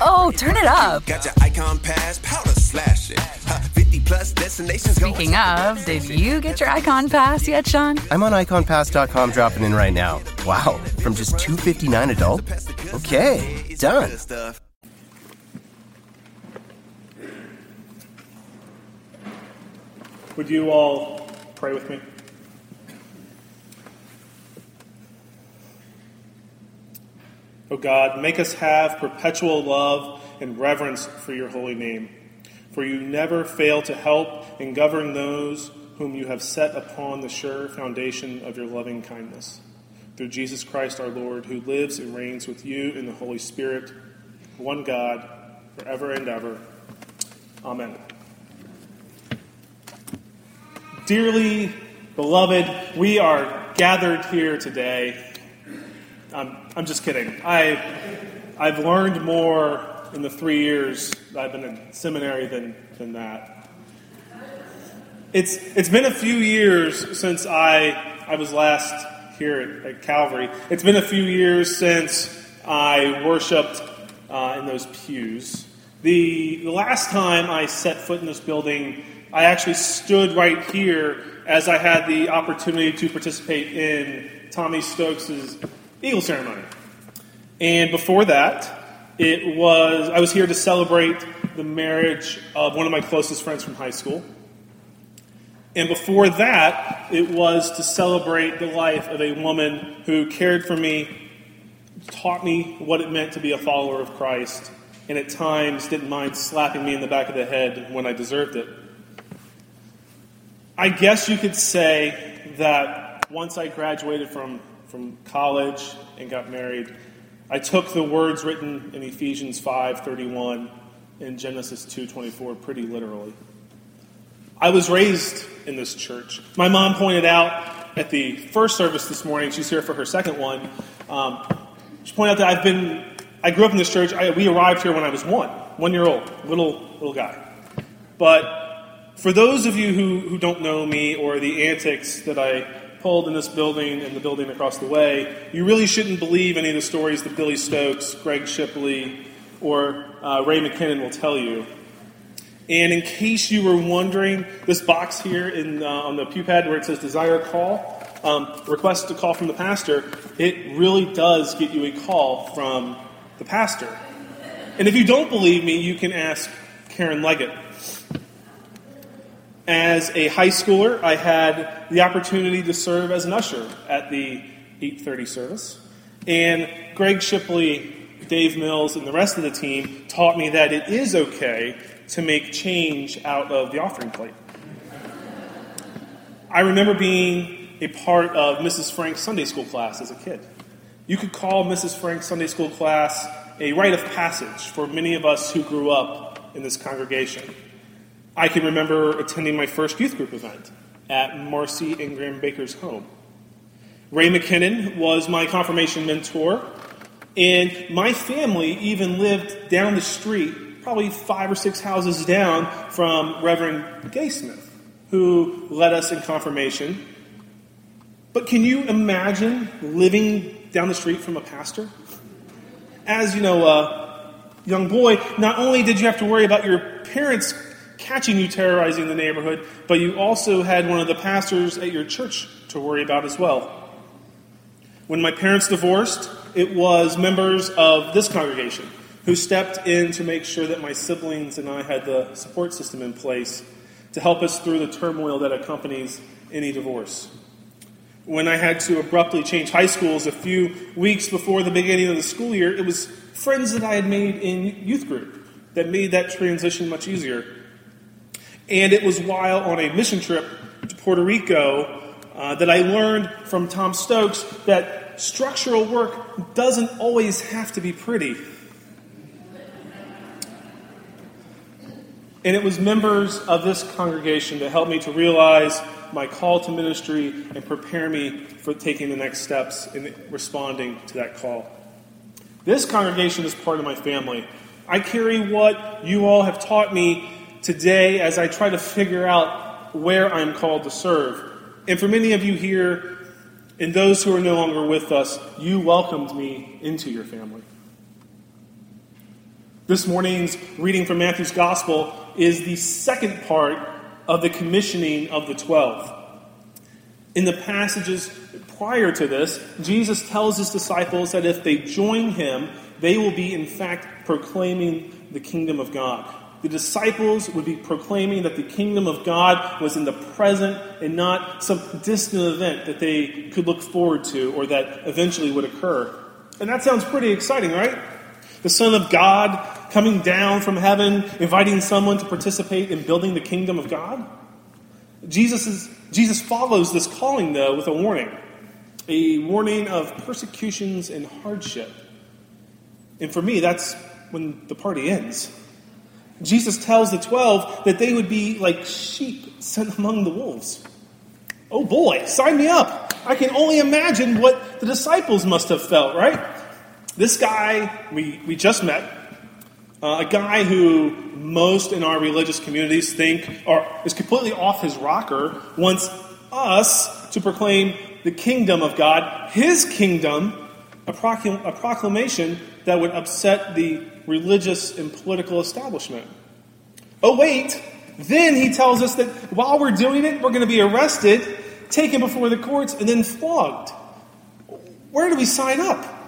Oh, turn it up. Got your Ikon Pass, powder slash it. 50 plus destinations. Speaking of, did you get your Ikon Pass yet, Sean? I'm on ikonpass.com dropping in right now. Wow, from just 259 adult? Okay, done. Would you all pray with me? O God, make us have perpetual love and reverence for your holy name. For you never fail to help and govern those whom you have set upon the sure foundation of your loving kindness. Through Jesus Christ our Lord, who lives and reigns with you in the Holy Spirit, one God, forever and ever. Amen. Dearly beloved, we are gathered here today. I'm, I'm just kidding. I, I've learned more in the three years I've been in seminary than, than that. It's, it's been a few years since I, I was last here at, at Calvary. It's been a few years since I worshiped uh, in those pews. The, the last time I set foot in this building, I actually stood right here as I had the opportunity to participate in Tommy Stokes' Eagle ceremony. And before that, it was I was here to celebrate the marriage of one of my closest friends from high school. And before that, it was to celebrate the life of a woman who cared for me, taught me what it meant to be a follower of Christ, and at times didn't mind slapping me in the back of the head when I deserved it. I guess you could say that once I graduated from, from college and got married, I took the words written in Ephesians 5:31 and Genesis 2:24 pretty literally. I was raised in this church. My mom pointed out at the first service this morning, she's here for her second one. Um, she pointed out that I've been, I grew up in this church. I, we arrived here when I was one, one year old, little little guy. But for those of you who, who don't know me or the antics that I pulled in this building and the building across the way, you really shouldn't believe any of the stories that Billy Stokes, Greg Shipley, or uh, Ray McKinnon will tell you. And in case you were wondering, this box here in, uh, on the pew pad where it says desire call, um, request a call from the pastor, it really does get you a call from the pastor. And if you don't believe me, you can ask Karen Leggett. As a high schooler, I had the opportunity to serve as an usher at the 8:30 service, and Greg Shipley, Dave Mills, and the rest of the team taught me that it is okay to make change out of the offering plate. I remember being a part of Mrs. Frank's Sunday school class as a kid. You could call Mrs. Frank's Sunday school class a rite of passage for many of us who grew up in this congregation. I can remember attending my first youth group event at Marcy Ingram Baker's home. Ray McKinnon was my confirmation mentor, and my family even lived down the street, probably five or six houses down from Reverend Gay Smith, who led us in confirmation. But can you imagine living down the street from a pastor? As you know, a young boy, not only did you have to worry about your parents catching you terrorizing the neighborhood, but you also had one of the pastors at your church to worry about as well. When my parents divorced, it was members of this congregation who stepped in to make sure that my siblings and I had the support system in place to help us through the turmoil that accompanies any divorce. When I had to abruptly change high schools a few weeks before the beginning of the school year, it was friends that I had made in youth group that made that transition much easier. And it was while on a mission trip to Puerto Rico uh, that I learned from Tom Stokes that structural work doesn't always have to be pretty. And it was members of this congregation that helped me to realize my call to ministry and prepare me for taking the next steps in responding to that call. This congregation is part of my family. I carry what you all have taught me today as I try to figure out where I'm called to serve. And for many of you here, and those who are no longer with us, you welcomed me into your family. This morning's reading from Matthew's Gospel is the second part of the commissioning of the twelve. In the passages prior to this, Jesus tells his disciples that if they join him, they will be, in fact, proclaiming the kingdom of God. The disciples would be proclaiming that the kingdom of God was in the present and not some distant event that they could look forward to or that eventually would occur. And that sounds pretty exciting, right? The Son of God coming down from heaven, inviting someone to participate in building the kingdom of God. Jesus, is, Jesus follows this calling, though, with a warning a warning of persecutions and hardship. And for me, that's when the party ends. Jesus tells the 12 that they would be like sheep sent among the wolves. Oh boy, sign me up. I can only imagine what the disciples must have felt, right? This guy we, we just met, uh, a guy who most in our religious communities think are, is completely off his rocker, wants us to proclaim the kingdom of God, his kingdom, a, a proclamation that would upset the religious and political establishment. Oh, wait, then he tells us that while we're doing it, we're going to be arrested, taken before the courts, and then flogged. Where do we sign up?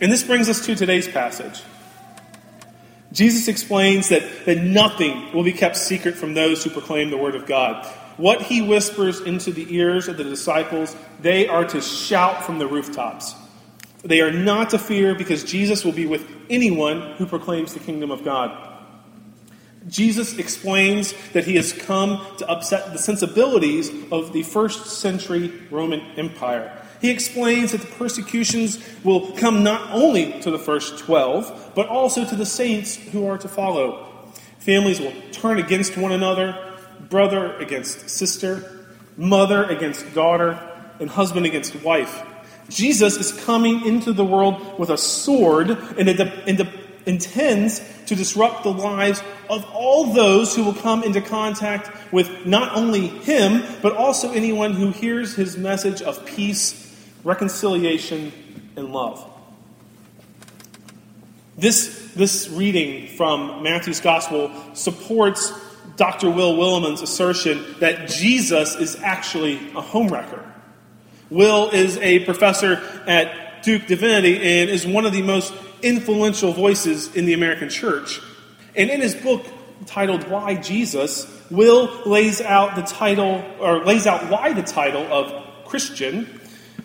And this brings us to today's passage. Jesus explains that, that nothing will be kept secret from those who proclaim the word of God. What he whispers into the ears of the disciples, they are to shout from the rooftops. They are not to fear because Jesus will be with anyone who proclaims the kingdom of God. Jesus explains that he has come to upset the sensibilities of the first century Roman Empire. He explains that the persecutions will come not only to the first 12, but also to the saints who are to follow. Families will turn against one another, brother against sister, mother against daughter, and husband against wife. Jesus is coming into the world with a sword and it, and it intends to disrupt the lives of all those who will come into contact with not only him, but also anyone who hears his message of peace reconciliation, and love. This, this reading from Matthew's Gospel supports Dr. Will Willimon's assertion that Jesus is actually a homewrecker. Will is a professor at Duke Divinity and is one of the most influential voices in the American church. And in his book titled Why Jesus, Will lays out the title, or lays out why the title of Christian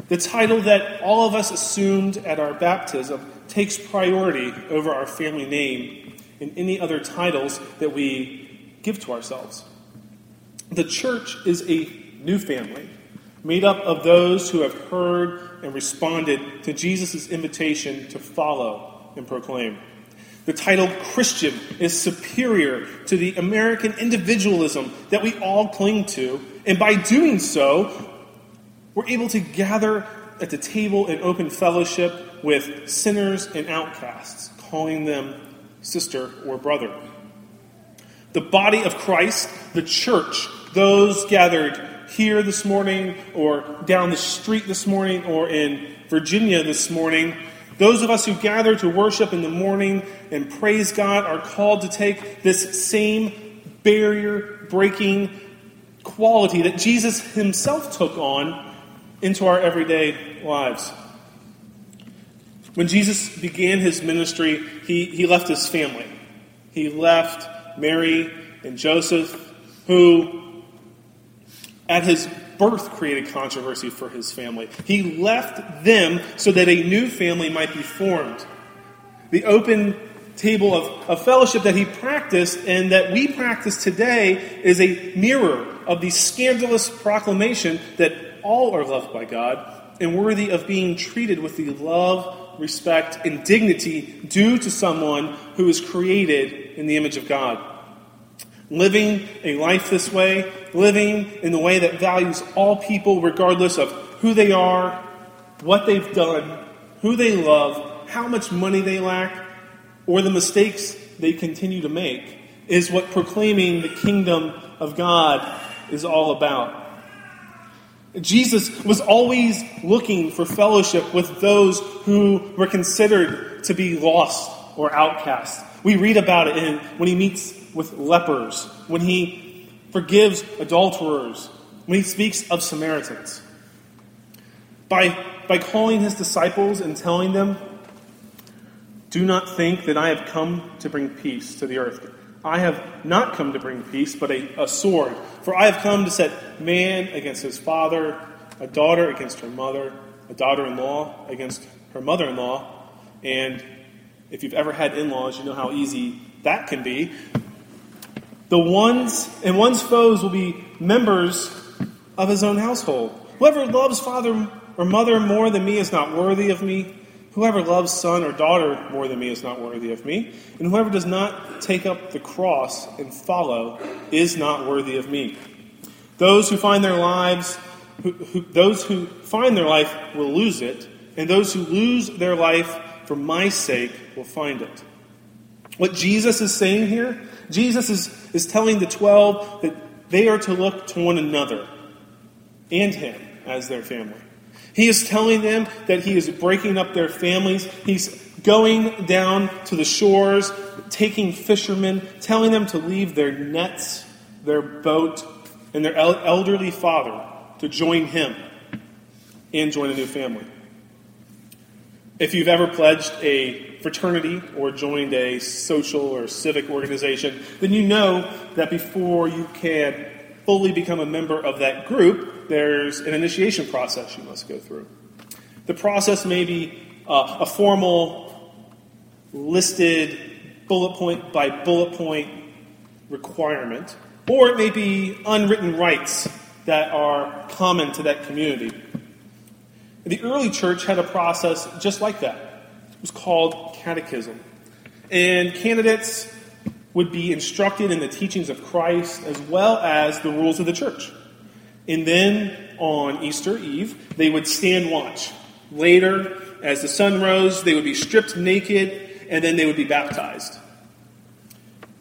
the title that all of us assumed at our baptism takes priority over our family name and any other titles that we give to ourselves. The church is a new family made up of those who have heard and responded to Jesus' invitation to follow and proclaim. The title Christian is superior to the American individualism that we all cling to, and by doing so, we're able to gather at the table in open fellowship with sinners and outcasts, calling them sister or brother. The body of Christ, the church, those gathered here this morning, or down the street this morning, or in Virginia this morning, those of us who gather to worship in the morning and praise God are called to take this same barrier breaking quality that Jesus himself took on into our everyday lives. When Jesus began his ministry, he, he left his family. He left Mary and Joseph, who at his birth created controversy for his family. He left them so that a new family might be formed. The open table of, of fellowship that he practiced and that we practice today is a mirror of the scandalous proclamation that all are loved by God and worthy of being treated with the love, respect, and dignity due to someone who is created in the image of God. Living a life this way, living in the way that values all people regardless of who they are, what they've done, who they love, how much money they lack, or the mistakes they continue to make, is what proclaiming the kingdom of God is all about. Jesus was always looking for fellowship with those who were considered to be lost or outcast. We read about it in when he meets with lepers, when he forgives adulterers, when he speaks of Samaritans. By, by calling his disciples and telling them, Do not think that I have come to bring peace to the earth. I have not come to bring peace, but a, a sword. For I have come to set man against his father, a daughter against her mother, a daughter in law against her mother in law. And if you've ever had in laws, you know how easy that can be. The ones and one's foes will be members of his own household. Whoever loves father or mother more than me is not worthy of me. Whoever loves son or daughter more than me is not worthy of me. And whoever does not take up the cross and follow is not worthy of me. Those who find their lives, who, who, those who find their life will lose it, and those who lose their life for my sake will find it. What Jesus is saying here, Jesus is, is telling the 12 that they are to look to one another and Him as their family. He is telling them that He is breaking up their families. He's going down to the shores, taking fishermen, telling them to leave their nets, their boat, and their elderly father to join Him and join a new family. If you've ever pledged a fraternity or joined a social or civic organization, then you know that before you can fully become a member of that group, there's an initiation process you must go through. The process may be uh, a formal, listed, bullet point by bullet point requirement, or it may be unwritten rights that are common to that community. The early church had a process just like that. It was called catechism. And candidates would be instructed in the teachings of Christ as well as the rules of the church. And then on Easter Eve, they would stand watch. Later, as the sun rose, they would be stripped naked and then they would be baptized.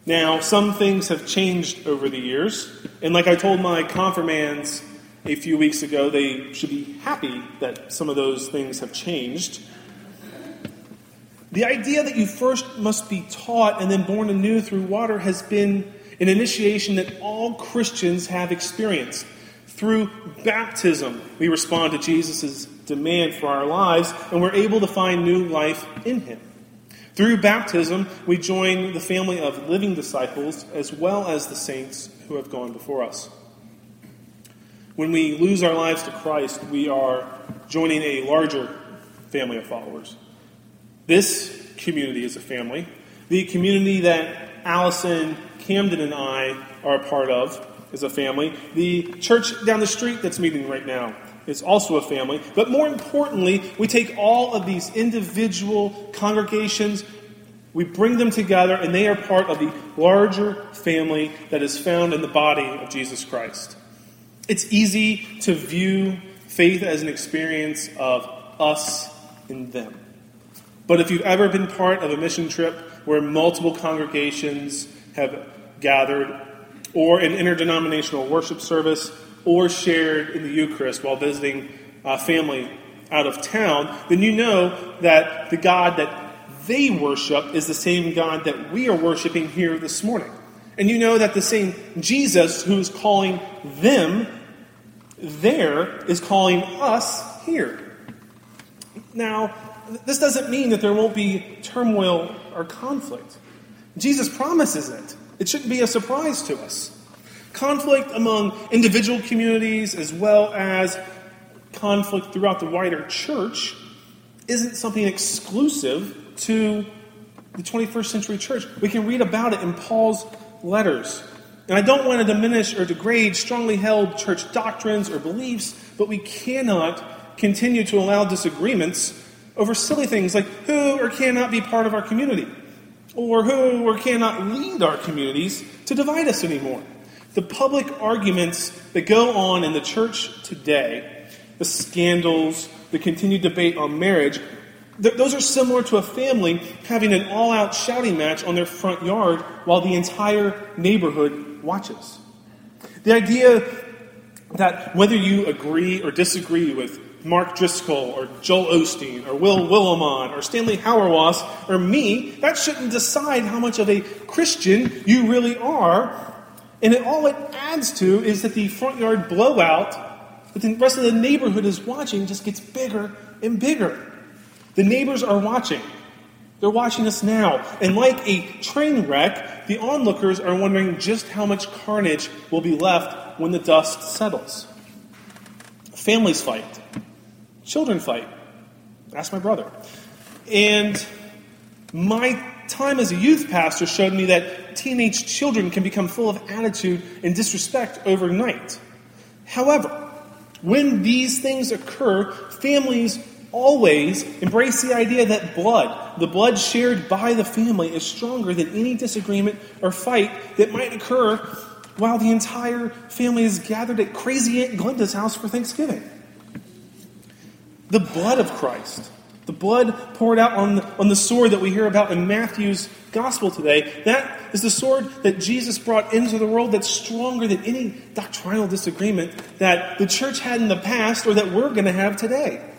Now, some things have changed over the years, and like I told my confirmands a few weeks ago, they should be happy that some of those things have changed. The idea that you first must be taught and then born anew through water has been an initiation that all Christians have experienced. Through baptism, we respond to Jesus' demand for our lives, and we're able to find new life in Him. Through baptism, we join the family of living disciples as well as the saints who have gone before us. When we lose our lives to Christ, we are joining a larger family of followers. This community is a family. The community that Allison, Camden, and I are a part of is a family. The church down the street that's meeting right now is also a family. But more importantly, we take all of these individual congregations, we bring them together, and they are part of the larger family that is found in the body of Jesus Christ. It's easy to view faith as an experience of us and them. But if you've ever been part of a mission trip where multiple congregations have gathered, or an interdenominational worship service, or shared in the Eucharist while visiting a family out of town, then you know that the God that they worship is the same God that we are worshiping here this morning. And you know that the same Jesus who's calling them there is calling us here. Now, this doesn't mean that there won't be turmoil or conflict. Jesus promises it. It shouldn't be a surprise to us. Conflict among individual communities as well as conflict throughout the wider church isn't something exclusive to the 21st century church. We can read about it in Paul's letters. And I don't want to diminish or degrade strongly held church doctrines or beliefs, but we cannot continue to allow disagreements over silly things like who or cannot be part of our community, or who or cannot lead our communities to divide us anymore. The public arguments that go on in the church today, the scandals, the continued debate on marriage, Th- those are similar to a family having an all out shouting match on their front yard while the entire neighborhood watches. The idea that whether you agree or disagree with Mark Driscoll or Joel Osteen or Will Willimon or Stanley Hauerwas or me, that shouldn't decide how much of a Christian you really are. And it, all it adds to is that the front yard blowout that the rest of the neighborhood is watching just gets bigger and bigger. The neighbors are watching. They're watching us now. And like a train wreck, the onlookers are wondering just how much carnage will be left when the dust settles. Families fight. Children fight. Ask my brother. And my time as a youth pastor showed me that teenage children can become full of attitude and disrespect overnight. However, when these things occur, families always embrace the idea that blood, the blood shared by the family, is stronger than any disagreement or fight that might occur while the entire family is gathered at crazy Aunt Glenda's house for Thanksgiving. The blood of Christ, the blood poured out on the, on the sword that we hear about in Matthew's gospel today, that is the sword that Jesus brought into the world that's stronger than any doctrinal disagreement that the church had in the past or that we're going to have today.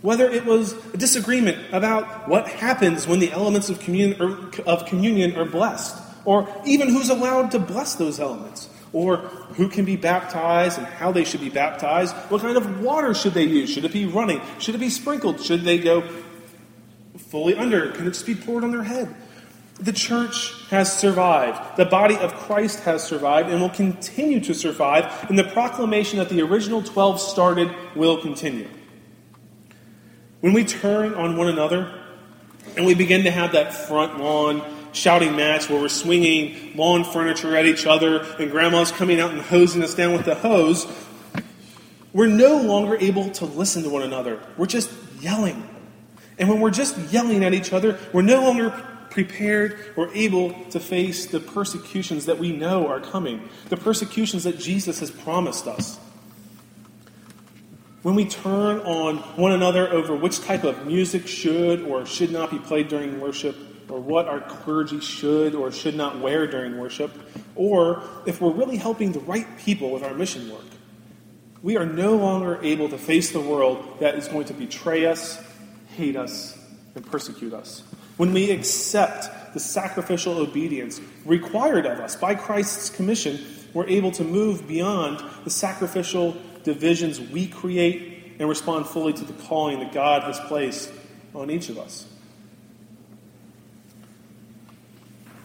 Whether it was a disagreement about what happens when the elements of communion, of communion are blessed, or even who's allowed to bless those elements, or who can be baptized and how they should be baptized, what kind of water should they use? Should it be running? Should it be sprinkled? Should they go fully under? Can it just be poured on their head? The church has survived. The body of Christ has survived and will continue to survive, and the proclamation that the original 12 started will continue. When we turn on one another and we begin to have that front lawn shouting match where we're swinging lawn furniture at each other and grandma's coming out and hosing us down with the hose, we're no longer able to listen to one another. We're just yelling. And when we're just yelling at each other, we're no longer prepared or able to face the persecutions that we know are coming, the persecutions that Jesus has promised us when we turn on one another over which type of music should or should not be played during worship, or what our clergy should or should not wear during worship, or if we're really helping the right people with our mission work, we are no longer able to face the world that is going to betray us, hate us, and persecute us. When we accept the sacrificial obedience required of us by Christ's commission, we're able to move beyond the sacrificial divisions we create and respond fully to the calling that God has placed on each of us.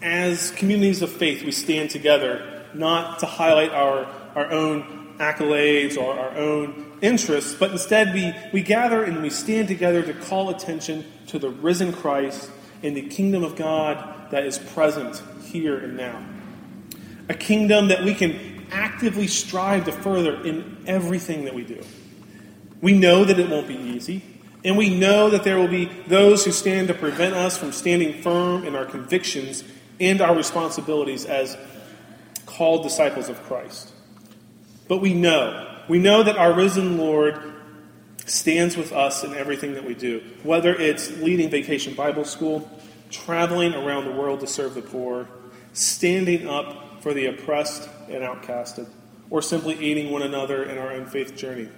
As communities of faith, we stand together not to highlight our, our own accolades or our own interests, but instead we, we gather and we stand together to call attention to the risen Christ and the kingdom of God that is present here and now. A kingdom that we can actively strive to further in everything that we do. We know that it won't be easy, and we know that there will be those who stand to prevent us from standing firm in our convictions and our responsibilities as called disciples of Christ. But we know, we know that our risen Lord stands with us in everything that we do, whether it's leading vacation Bible school, traveling around the world to serve the poor, standing up for the oppressed and outcasted, or simply aiding one another in our own faith journey.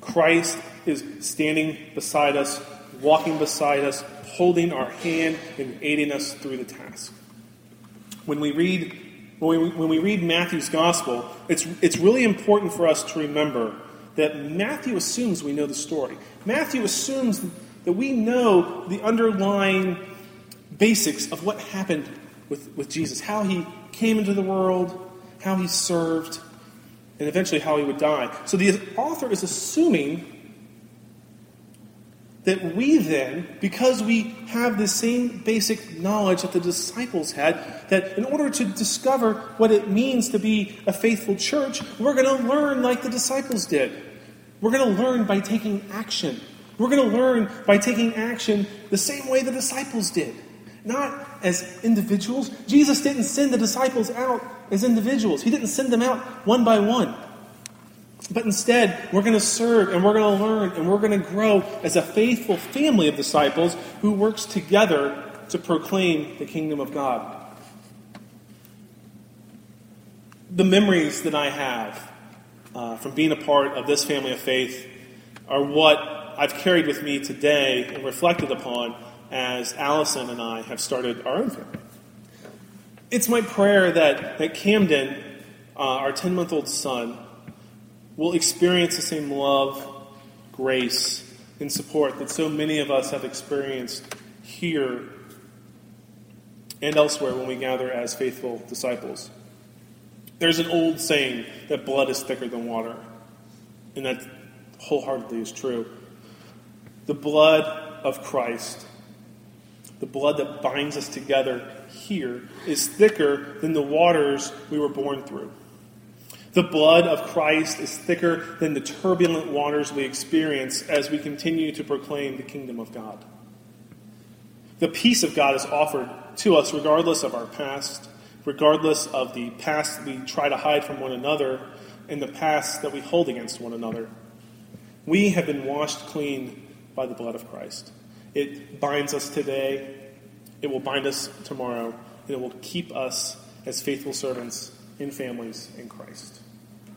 Christ is standing beside us, walking beside us, holding our hand, and aiding us through the task. When we read when we, when we read Matthew's gospel, it's, it's really important for us to remember that Matthew assumes we know the story. Matthew assumes that we know the underlying basics of what happened with, with Jesus, how he came into the world, how he served, and eventually how he would die. So the author is assuming that we then, because we have the same basic knowledge that the disciples had, that in order to discover what it means to be a faithful church, we're going to learn like the disciples did. We're going to learn by taking action. We're going to learn by taking action the same way the disciples did. Not as individuals. Jesus didn't send the disciples out as individuals, He didn't send them out one by one. But instead, we're going to serve and we're going to learn and we're going to grow as a faithful family of disciples who works together to proclaim the kingdom of God. The memories that I have uh, from being a part of this family of faith are what I've carried with me today and reflected upon as Allison and I have started our own family. It's my prayer that, that Camden, uh, our 10 month old son, will experience the same love, grace, and support that so many of us have experienced here and elsewhere when we gather as faithful disciples. There's an old saying that blood is thicker than water, and that wholeheartedly is true. The blood of Christ, the blood that binds us together here, is thicker than the waters we were born through. The blood of Christ is thicker than the turbulent waters we experience as we continue to proclaim the kingdom of God. The peace of God is offered to us regardless of our past, regardless of the past we try to hide from one another, and the past that we hold against one another. We have been washed clean by the blood of Christ. It binds us today, it will bind us tomorrow, and it will keep us as faithful servants in families in Christ.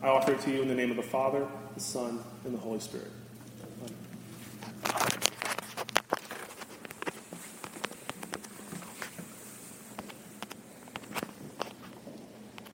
I offer it to you in the name of the Father, the Son, and the Holy Spirit. Amen.